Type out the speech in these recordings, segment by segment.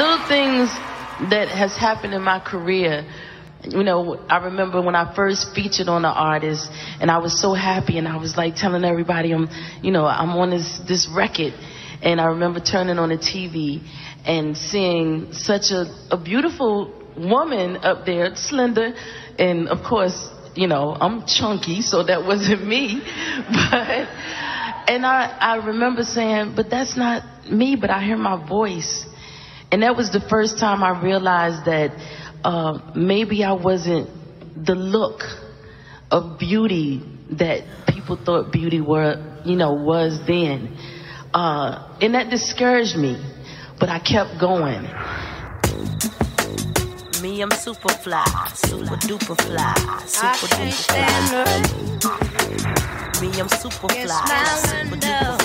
Little things that has happened in my career. You know, I remember when I first featured on the artist, and I was so happy, and I was like telling everybody, I'm, you know, I'm on this this record, and I remember turning on the TV and seeing such a, a beautiful woman up there, slender, and of course, you know, I'm chunky, so that wasn't me, but. And I, I remember saying, but that's not me, but I hear my voice. And that was the first time I realized that uh, maybe I wasn't the look of beauty that people thought beauty were, you know, was then. Uh, and that discouraged me, but I kept going. Me, I'm super fly, super duper fly, super duper fly. Me, I'm super fly, super duper fly, super duper fly.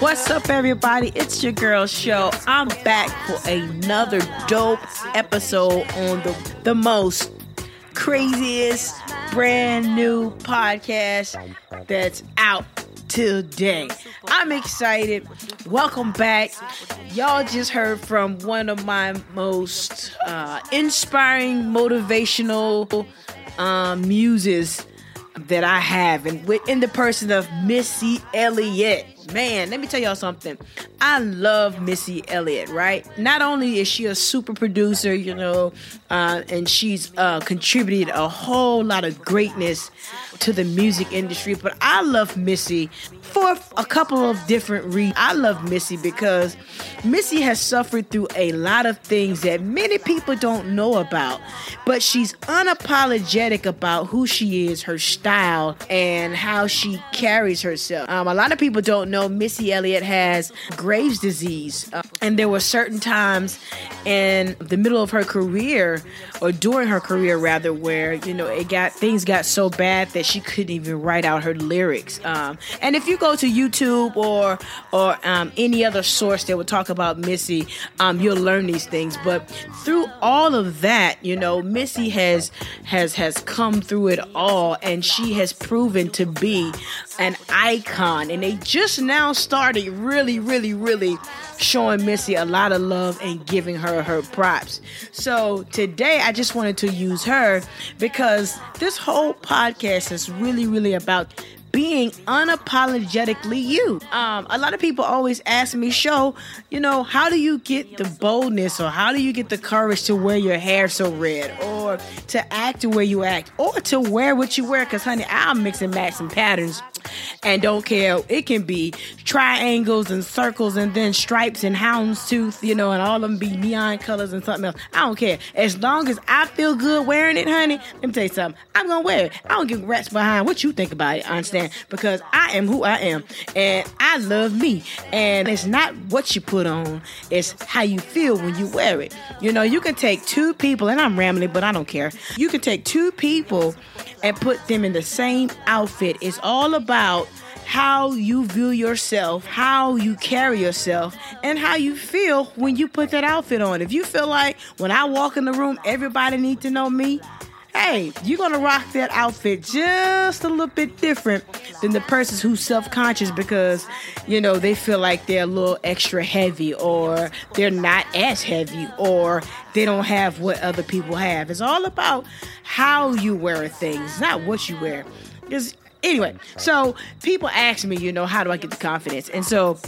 What's up, everybody? It's your girl show. I'm back for another dope episode on the the most craziest brand new podcast that's out today. I'm excited. Welcome back. Y'all just heard from one of my most uh, inspiring, motivational um, muses that I have, and in the person of Missy Elliott. Man, let me tell y'all something. I love Missy Elliott, right? Not only is she a super producer, you know, uh, and she's uh, contributed a whole lot of greatness to the music industry, but I love Missy for a couple of different reasons. I love Missy because Missy has suffered through a lot of things that many people don't know about, but she's unapologetic about who she is, her style, and how she carries herself. Um, a lot of people don't know Missy Elliott has Graves' disease, uh, and there were certain times in the middle of her career, or during her career rather, where you know it got things got so bad that she couldn't even write out her lyrics. Um, and if you go to YouTube or or um, any other source that would talk about Missy, um, you'll learn these things. But through all of that, you know, Missy has has has come through it all, and she has proven to be an icon. And they just now started really, really, really showing Missy a lot of love and giving her her props. So today I just wanted to use her because this whole podcast is really, really about being unapologetically you. Um, a lot of people always ask me, show, you know, how do you get the boldness or how do you get the courage to wear your hair so red or to act the way you act or to wear what you wear? Because, honey, I'll mix and match some patterns and don't care. It can be triangles and circles and then stripes and houndstooth, you know, and all of them be neon colors and something else. I don't care. As long as I feel good wearing it, honey, let me tell you something. I'm gonna wear it. I don't give rats behind what you think about it, understand? Because I am who I am and I love me. And it's not what you put on, it's how you feel when you wear it. You know, you can take two people, and I'm rambling, but I don't care. You can take two people and put them in the same outfit. It's all about how you view yourself, how you carry yourself, and how you feel when you put that outfit on. If you feel like when I walk in the room, everybody needs to know me, hey, you're gonna rock that outfit just a little bit different than the person who's self-conscious because you know they feel like they're a little extra heavy or they're not as heavy or they don't have what other people have. It's all about how you wear things, not what you wear. Because anyway, so people ask me, you know, how do I get the confidence? And so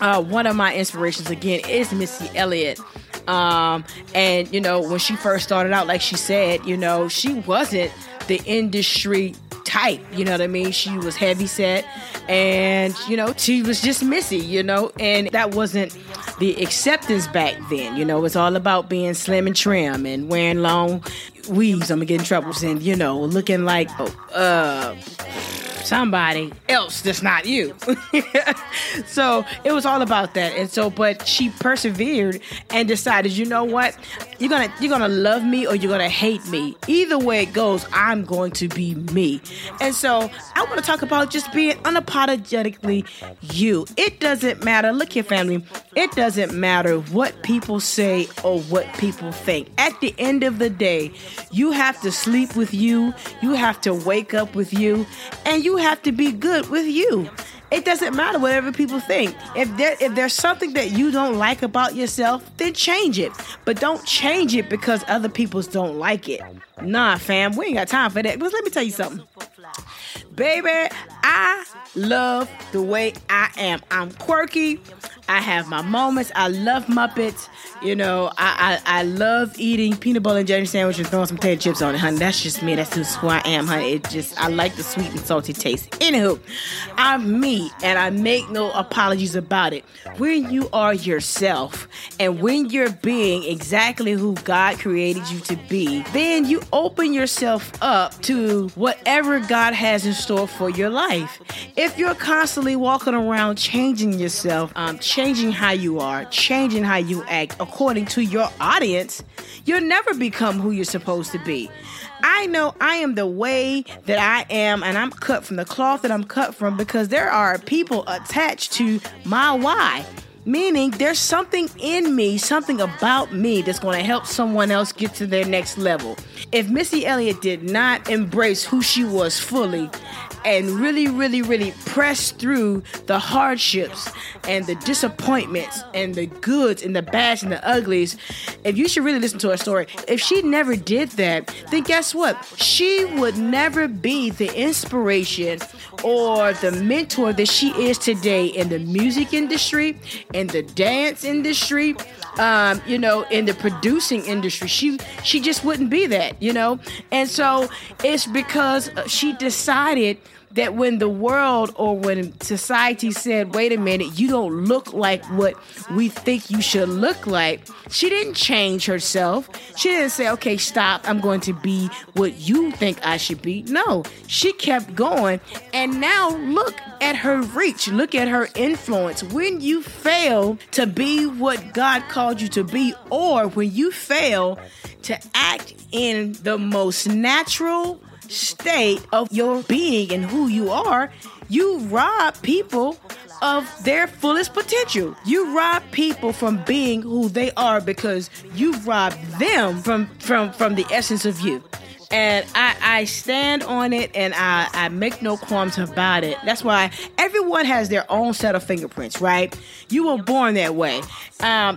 uh, one of my inspirations again is Missy Elliott. Um, and you know, when she first started out, like she said, you know, she wasn't the industry type. You know what I mean? She was heavy set, and you know she was just Missy. You know, and that wasn't the acceptance back then. You know, it's all about being slim and trim and wearing long weaves. I'm gonna get in trouble, and you know, looking like uh somebody else that's not you. so it was all about that. And so, but she persevered and decided, you know what? You're gonna you're gonna love me or you're gonna hate me. Either way it goes, I'm going to be me. And so I want to talk about just being unapologetically you. It doesn't matter. Look here, family. It doesn't matter what people say or what people think. At the end of the day, you have to sleep with you, you have to wake up with you, and you have to be good with you. It doesn't matter whatever people think. If there if there's something that you don't like about yourself, then change it. But don't change it because other people's don't like it. Nah, fam, we ain't got time for that. But let me tell you something. Baby, I love the way I am. I'm quirky. I have my moments. I love Muppets. You know, I, I, I love eating peanut butter and jelly sandwich and throwing some potato chips on it, honey. That's just me. That's just who I am, honey. It just I like the sweet and salty taste. Anywho, I'm me and I make no apologies about it. When you are yourself and when you're being exactly who God created you to be, then you open yourself up to whatever God has in store for your life. If you're constantly walking around changing yourself, um, changing how you are, changing how you act according to your audience, you'll never become who you're supposed to be. I know I am the way that I am, and I'm cut from the cloth that I'm cut from because there are people attached to my why. Meaning, there's something in me, something about me that's going to help someone else get to their next level. If Missy Elliott did not embrace who she was fully and really, really, really press through the hardships and the disappointments and the goods and the bads and the uglies, if you should really listen to her story, if she never did that, then guess what? She would never be the inspiration or the mentor that she is today in the music industry, in the dance industry, um, you know, in the producing industry. She she just wouldn't be that, you know. And so it's because she decided that when the world or when society said, wait a minute, you don't look like what we think you should look like, she didn't change herself. She didn't say, okay, stop, I'm going to be what you think I should be. No, she kept going. And now look at her reach, look at her influence. When you fail to be what God called you to be, or when you fail to act in the most natural, state of your being and who you are, you rob people of their fullest potential. You rob people from being who they are because you rob them from from from the essence of you and I, I stand on it and I, I make no qualms about it. That's why everyone has their own set of fingerprints, right? You were born that way. Um,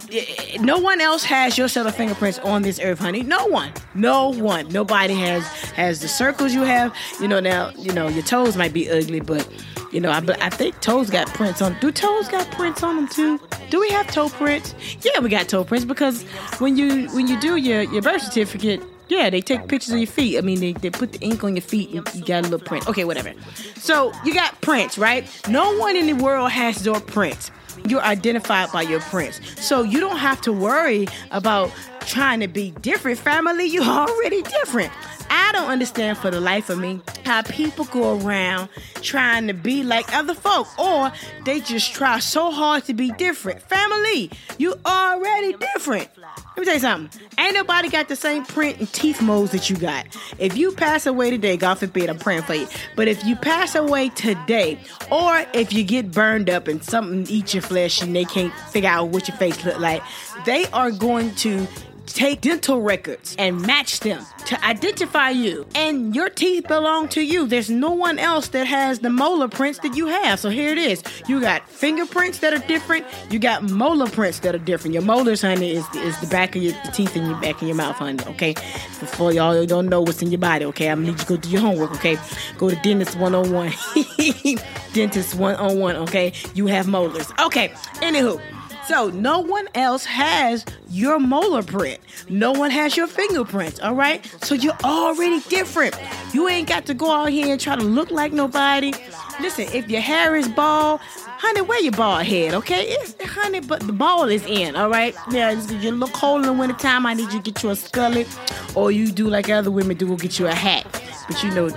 no one else has your set of fingerprints on this earth, honey. No one, no one, nobody has has the circles you have. You know now, you know your toes might be ugly, but you know I, I think toes got prints on. Do toes got prints on them too? Do we have toe prints? Yeah, we got toe prints because when you when you do your your birth certificate yeah, they take pictures of your feet. I mean, they, they put the ink on your feet and you got a little print. Okay, whatever. So you got prints, right? No one in the world has your prints. You're identified by your prints. So you don't have to worry about trying to be different. Family, you're already different. I don't understand for the life of me how people go around trying to be like other folk or they just try so hard to be different. Family, you already different. Let me tell you something. Ain't nobody got the same print and teeth molds that you got. If you pass away today, God forbid, I'm praying for you. But if you pass away today, or if you get burned up and something eats your flesh and they can't figure out what your face look like, they are going to take dental records and match them to identify you. And your teeth belong to you. There's no one else that has the molar prints that you have. So here it is. You got fingerprints that are different. You got molar prints that are different. Your molars, honey, is, is the back of your teeth in your back of your mouth, honey. Okay. Before y'all don't know what's in your body, okay. I'm gonna need you to go do your homework, okay. Go to dentist 101. dentist 101, okay. You have molars. Okay. Anywho. So no one else has your molar print. No one has your fingerprints, all right? So you're already different. You ain't got to go out here and try to look like nobody. Listen, if your hair is bald, honey, wear your bald head, okay? It's, honey, but the ball is in, all right? Yeah, you look cold in the wintertime, I need you to get you a scullet, or you do like other women do, we'll get you a hat. But you know,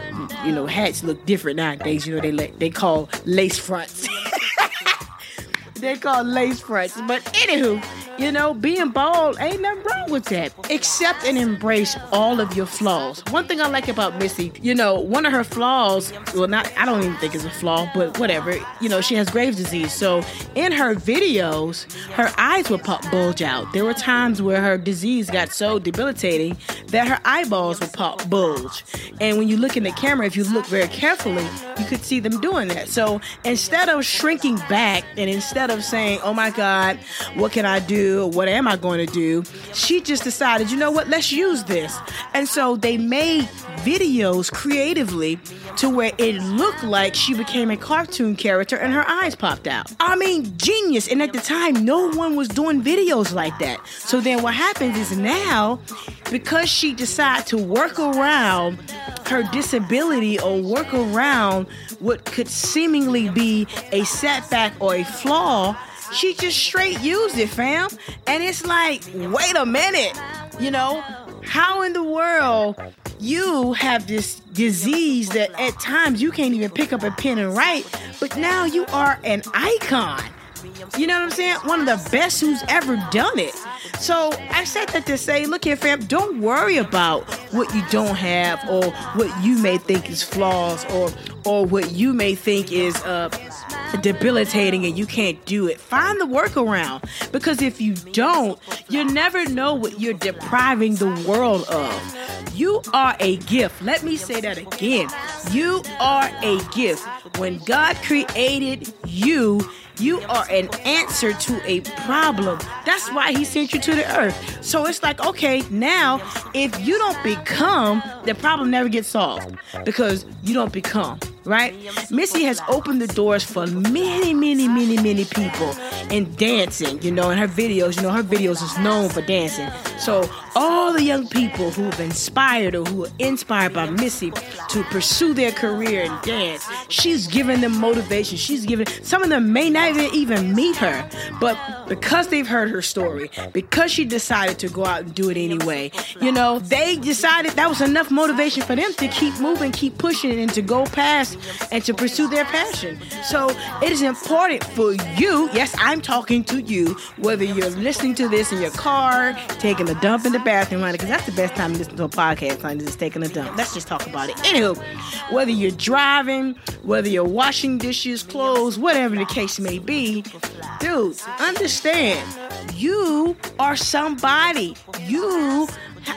you know, hats look different nowadays. You know, they they call lace fronts. they call lace fronts. But anywho, you know, being bald ain't nothing wrong with that. Accept and embrace all of your flaws. One thing I like about Missy, you know, one of her flaws, well, not, I don't even think it's a flaw, but whatever, you know, she has Graves' disease. So in her videos, her eyes would pop bulge out. There were times where her disease got so debilitating that her eyeballs would pop bulge. And when you look in the camera, if you look very carefully, you could see them doing that. So instead of shrinking back and instead of saying, oh my God, what can I do? What am I going to do? She just decided, you know what? Let's use this. And so they made videos creatively to where it looked like she became a cartoon character and her eyes popped out. I mean, genius. And at the time, no one was doing videos like that. So then what happens is now, because she decided to work around her disability or work around what could seemingly be a setback or a flaw, she just straight used it, fam. And it's like, wait a minute, you know, how in the world you have this disease that at times you can't even pick up a pen and write, but now you are an icon. You know what I'm saying? One of the best who's ever done it. So I said that to say, look here, fam, don't worry about what you don't have or what you may think is flaws or or what you may think is uh debilitating and you can't do it. Find the workaround because if you don't, you never know what you're depriving the world of. You are a gift. Let me say that again. You are a gift. When God created you, you are an answer to a problem. That's why he sent you to the earth. So it's like, okay, now if you don't become, the problem never gets solved because you don't become right? Missy has opened the doors for many, many, many, many people in dancing, you know, in her videos, you know, her videos is known for dancing. So all the young people who have inspired or who are inspired by Missy to pursue their career in dance, she's giving them motivation. She's giving some of them may not even meet her, but because they've heard her story, because she decided to go out and do it anyway, you know, they decided that was enough motivation for them to keep moving, keep pushing, and to go past and to pursue their passion. So it is important for you, yes, I'm talking to you, whether you're listening to this in your car, taking a dump in the bathroom, because that's the best time to listen to a podcast, honey, just taking a dump. Let's just talk about it. Anywho, whether you're driving, whether you're washing dishes, clothes, whatever the case may be, dude, understand you are somebody. You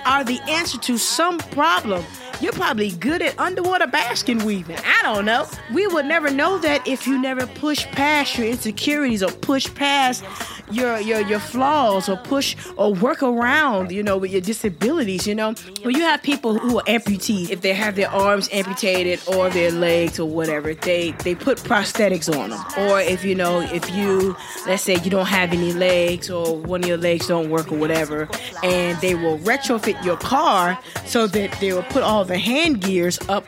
are the answer to some problem. You're probably good at underwater basket weaving. I don't know. We would never know that if you never push past your insecurities or push past your your your flaws or push or work around, you know, with your disabilities, you know. When you have people who are amputees, if they have their arms amputated or their legs or whatever, they they put prosthetics on them. Or if you know, if you let's say you don't have any legs or one of your legs don't work or whatever, and they will retrofit your car so that they will put all hand gears up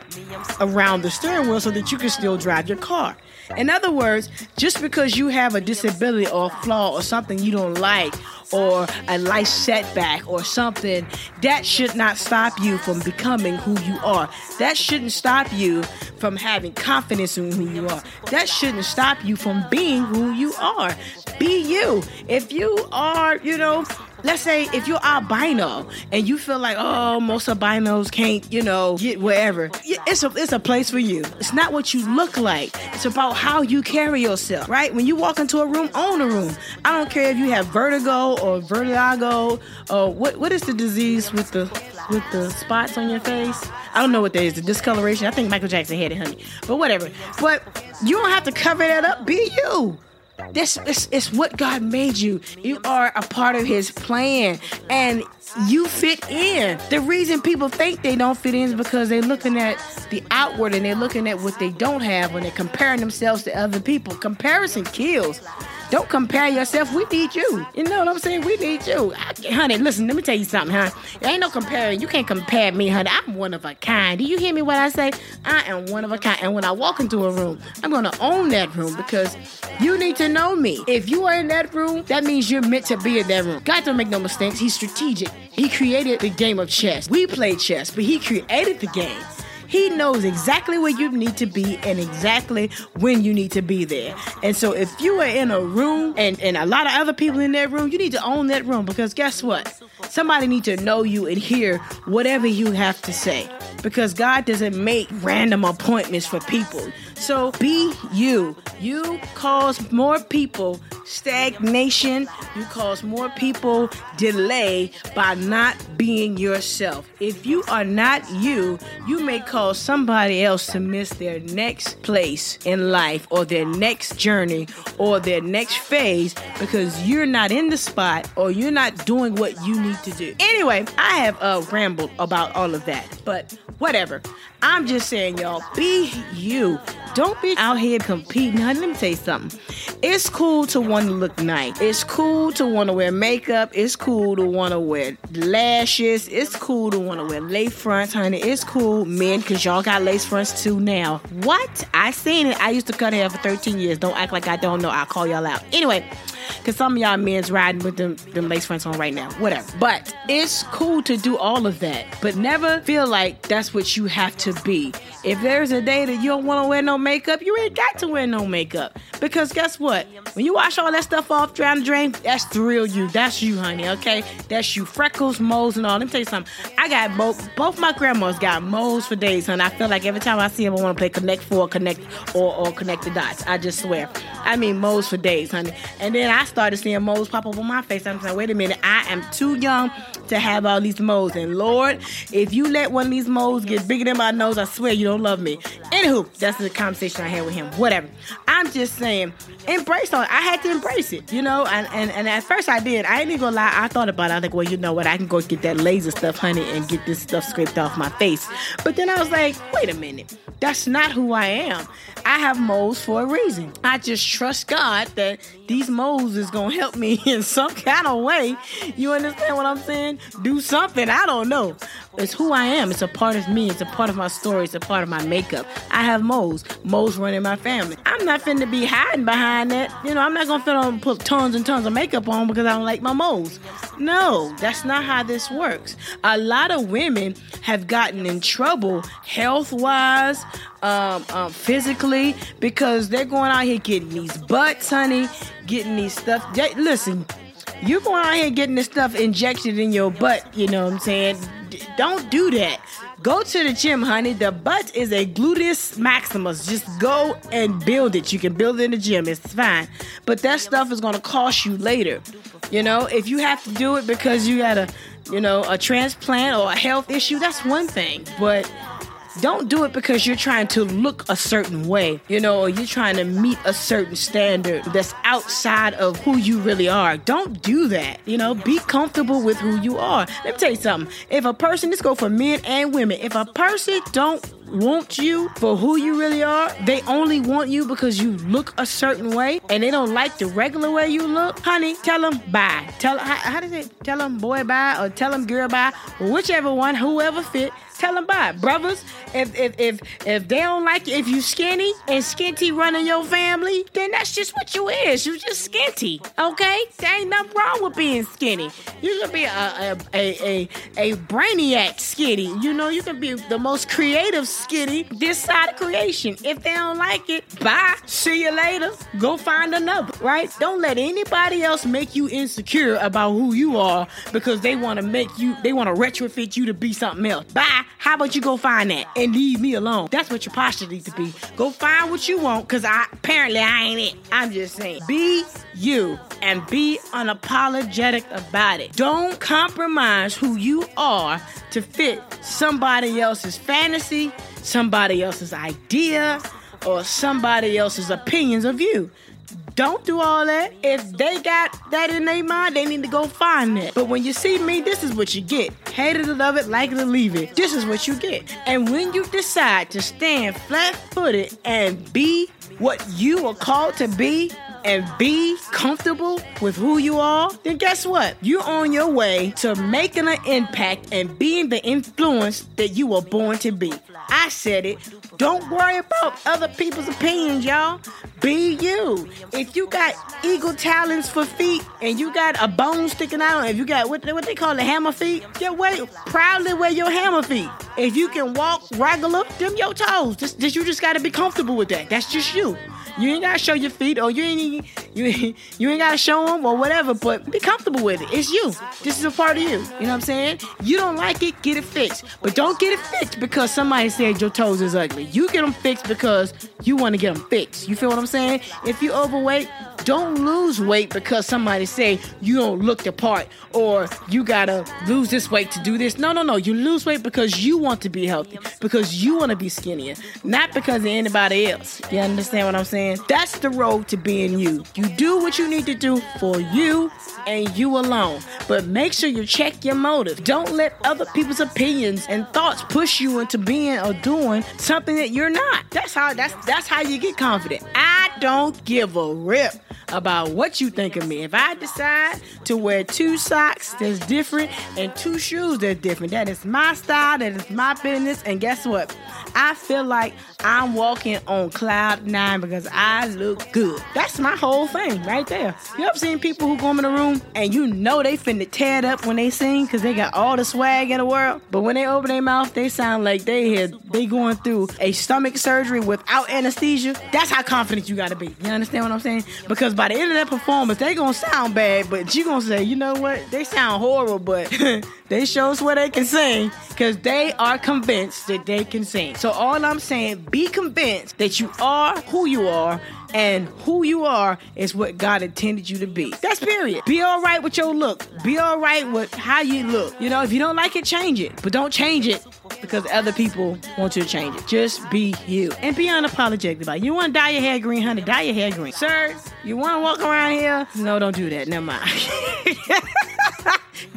around the steering wheel so that you can still drive your car. In other words, just because you have a disability or a flaw or something you don't like or a life setback or something, that should not stop you from becoming who you are. That shouldn't stop you from having confidence in who you are. That shouldn't stop you from being who you are. Be you. If you are, you know, let's say if you're albino and you feel like, oh, most albinos can't, you know, get wherever, it's a, it's a place for you. It's not what you look like. It's about how you carry yourself, right? When you walk into a room, own a room. I don't care if you have vertigo or vertigo or what, what is the disease with the, with the spots on your face? I don't know what that is, the discoloration. I think Michael Jackson had it, honey. But whatever. But you don't have to cover that up. Be you. This is what God made you. You are a part of His plan, and you fit in. The reason people think they don't fit in is because they're looking at the outward and they're looking at what they don't have when they're comparing themselves to other people. Comparison kills. Don't compare yourself. We need you. You know what I'm saying? We need you. I, honey, listen, let me tell you something, huh? There ain't no comparing. You can't compare me, honey. I'm one of a kind. Do you hear me what I say? I am one of a kind. And when I walk into a room, I'm going to own that room because you need to know me. If you are in that room, that means you're meant to be in that room. God don't make no mistakes. He's strategic. He created the game of chess. We play chess, but he created the game. He knows exactly where you need to be and exactly when you need to be there. And so if you are in a room and, and a lot of other people in that room, you need to own that room because guess what? Somebody needs to know you and hear whatever you have to say. Because God doesn't make random appointments for people. So be you. You cause more people stagnation. You cause more people delay by not being yourself. If you are not you, you may cause somebody else to miss their next place in life or their next journey or their next phase because you're not in the spot or you're not doing what you need to do. Anyway, I have uh, rambled about all of that, but whatever. I'm just saying, y'all, be you. Don't be out here competing. Honey, let me tell you something. It's cool to want to look nice. It's cool to want to wear makeup. It's cool to want to wear lashes. It's cool to want to wear lace fronts, honey. It's cool, men, because y'all got lace fronts too now. What? I seen it. I used to cut hair for 13 years. Don't act like I don't know. I'll call y'all out. Anyway, because some of y'all men's riding with them, them lace fronts on right now. Whatever. But it's cool to do all of that. But never feel like that's what you have to be. If there's a day that you don't want to wear no makeup, you ain't got to wear no makeup. Because guess what? When you wash all that stuff off down the drain, that's the real you. That's you, honey, okay? That's you. Freckles, moles, and all. Let me tell you something. I got both, both my grandmas got moles for days, honey. I feel like every time I see them, I want to play Connect Four, Connect, or, or Connect the Dots. I just swear. I mean, moles for days, honey. And then I started seeing moles pop up on my face. I'm like, wait a minute, I am too young to have all these moles. And Lord, if you let one of these moles get bigger than my nose, I swear you don't love me. Anywho, that's the conversation I had with him. Whatever. I'm just saying, embrace all. I had to embrace it, you know. And and, and at first I did. I ain't even gonna lie. I thought about it. I was like, well, you know what? I can go get that laser stuff, honey, and get this stuff scraped off my face. But then I was like, wait a minute. That's not who I am. I have moles for a reason. I just trust God that these moles is gonna help me in some kind of way. You understand what I'm saying? Do something. I don't know. It's who I am. It's a part of me. It's a part of my story. It's a part of my makeup. I have moles. Moles run in my family. I'm not finna be hiding behind that. You know, I'm not gonna finna put tons and tons of makeup on because I don't like my moles. No, that's not how this works. A lot of women have gotten in trouble health wise, um, um, physically, because they're going out here getting these butts, honey, getting these stuff. They- listen, you're going out here getting this stuff injected in your butt, you know what I'm saying? D- don't do that. Go to the gym, honey. The butt is a gluteus maximus. Just go and build it. You can build it in the gym. It's fine. But that stuff is going to cost you later. You know, if you have to do it because you got a, you know, a transplant or a health issue, that's one thing. But don't do it because you're trying to look a certain way, you know, or you're trying to meet a certain standard that's outside of who you really are. Don't do that. You know, be comfortable with who you are. Let me tell you something. If a person, this go for men and women, if a person don't want you for who you really are, they only want you because you look a certain way and they don't like the regular way you look, honey, tell them bye. Tell how, how does it tell them boy bye or tell them girl bye, whichever one, whoever fit. Tell them bye, brothers. If if if if they don't like you, if you skinny and skinty running your family, then that's just what you is. You just skinty, okay? There ain't nothing wrong with being skinny. You can be a a a a, a brainiac skinny. You know, you can be the most creative skinny this side of creation. If they don't like it, bye. See you later. Go find another. Right? Don't let anybody else make you insecure about who you are because they want to make you. They want to retrofit you to be something else. Bye. How about you go find that and leave me alone? That's what your posture needs to be. Go find what you want, cause I apparently I ain't it. I'm just saying. Be you and be unapologetic about it. Don't compromise who you are to fit somebody else's fantasy, somebody else's idea, or somebody else's opinions of you. Don't do all that. If they got that in their mind, they need to go find it. But when you see me, this is what you get. Hate it or love it, like it or leave it. This is what you get. And when you decide to stand flat footed and be what you are called to be, and be comfortable with who you are, then guess what? You're on your way to making an impact and being the influence that you were born to be. I said it. Don't worry about other people's opinions, y'all. Be you. If you got eagle talons for feet and you got a bone sticking out, if you got what, what they call the hammer feet, yeah, wait, proudly wear your hammer feet. If you can walk regular, them your toes. Just, just you just gotta be comfortable with that. That's just you. You ain't gotta show your feet, or you ain't you you ain't gotta show them, or whatever. But be comfortable with it. It's you. This is a part of you. You know what I'm saying? You don't like it, get it fixed. But don't get it fixed because somebody said your toes is ugly. You get them fixed because you want to get them fixed. You feel what I'm saying? If you overweight, don't lose weight because somebody say you don't look the part or you gotta lose this weight to do this. No, no, no. You lose weight because you want to be healthy, because you want to be skinnier, not because of anybody else. You understand what I'm saying? That's the road to being you. You do what you need to do for you and you alone. But make sure you check your motive. Don't let other people's opinions and thoughts push you into being or doing something that you're not. That's how that's that's how you get confident. I don't give a rip about what you think of me. If I decide to wear two socks that's different and two shoes that's different, that is my style, that is my business, and guess what? I feel like I'm walking on cloud nine because I look good. That's my whole thing right there. You ever seen people who come in the room and you know they finna tear it up when they sing because they got all the swag in the world, but when they open their mouth, they sound like they had they going through a stomach surgery without anesthesia. That's how confident you gotta be. You understand what I'm saying? Because by the end of that performance, they gonna sound bad, but you gonna say, you know what? They sound horrible, but they show us where they can sing because they are convinced that they can sing. So all I'm saying, be convinced that you are who you are and who you are is what God intended you to be. That's period. Be all right with your look. Be all right with how you look. You know, if you don't like it, change it. But don't change it because other people want you to change it. Just be you and be unapologetic about it. You want to dye your hair green, honey? Dye your hair green. Sir, you want to walk around here? No, don't do that. Never mind.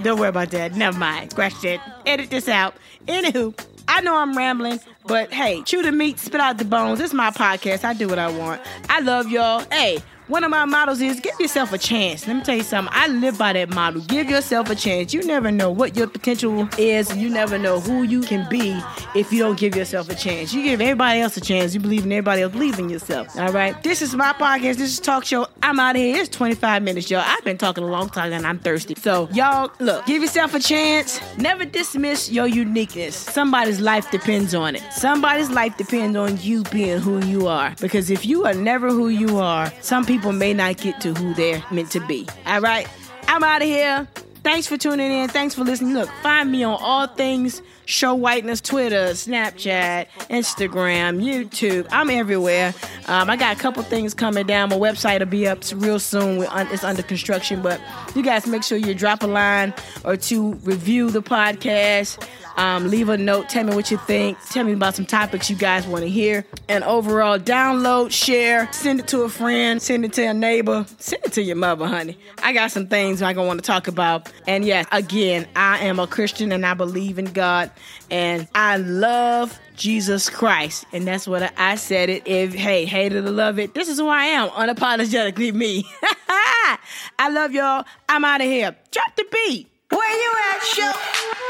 don't worry about that. Never mind. Scratch that. Edit this out. Anywho, I know I'm rambling, but hey, chew the meat, spit out the bones. It's my podcast. I do what I want. I love y'all. Hey, one of my models is give yourself a chance. Let me tell you something. I live by that model. Give yourself a chance. You never know what your potential is. You never know who you can be if you don't give yourself a chance. You give everybody else a chance. You believe in everybody else. Believe in yourself. All right. This is my podcast. This is talk show. I'm out of here. It's 25 minutes, y'all. I've been talking a long time and I'm thirsty. So y'all, look, give yourself a chance. Never dismiss your uniqueness. Somebody's life depends on it. Somebody's life depends on you being who you are. Because if you are never who you are, some people people may not get to who they're meant to be. All right, I'm out of here. Thanks for tuning in. Thanks for listening. Look, find me on all things Show Whiteness, Twitter, Snapchat, Instagram, YouTube. I'm everywhere. Um, I got a couple things coming down. My website will be up real soon. It's under construction, but you guys make sure you drop a line or to review the podcast. Um, leave a note. Tell me what you think. Tell me about some topics you guys want to hear. And overall, download, share, send it to a friend, send it to a neighbor, send it to your mother, honey. I got some things I'm going to want to talk about. And yes, again, I am a Christian and I believe in God and I love Jesus Christ. And that's what I, said it. If, hey, hate it or love it, this is who I am. Unapologetically me. I love y'all. I'm out of here. Drop the beat. Where you at, show?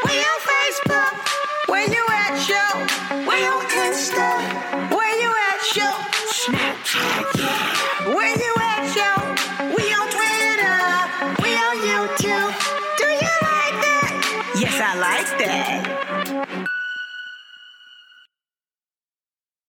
Where you Facebook? Where you at, show? Where you Insta? Where you at, show? Snapchat. Where you at?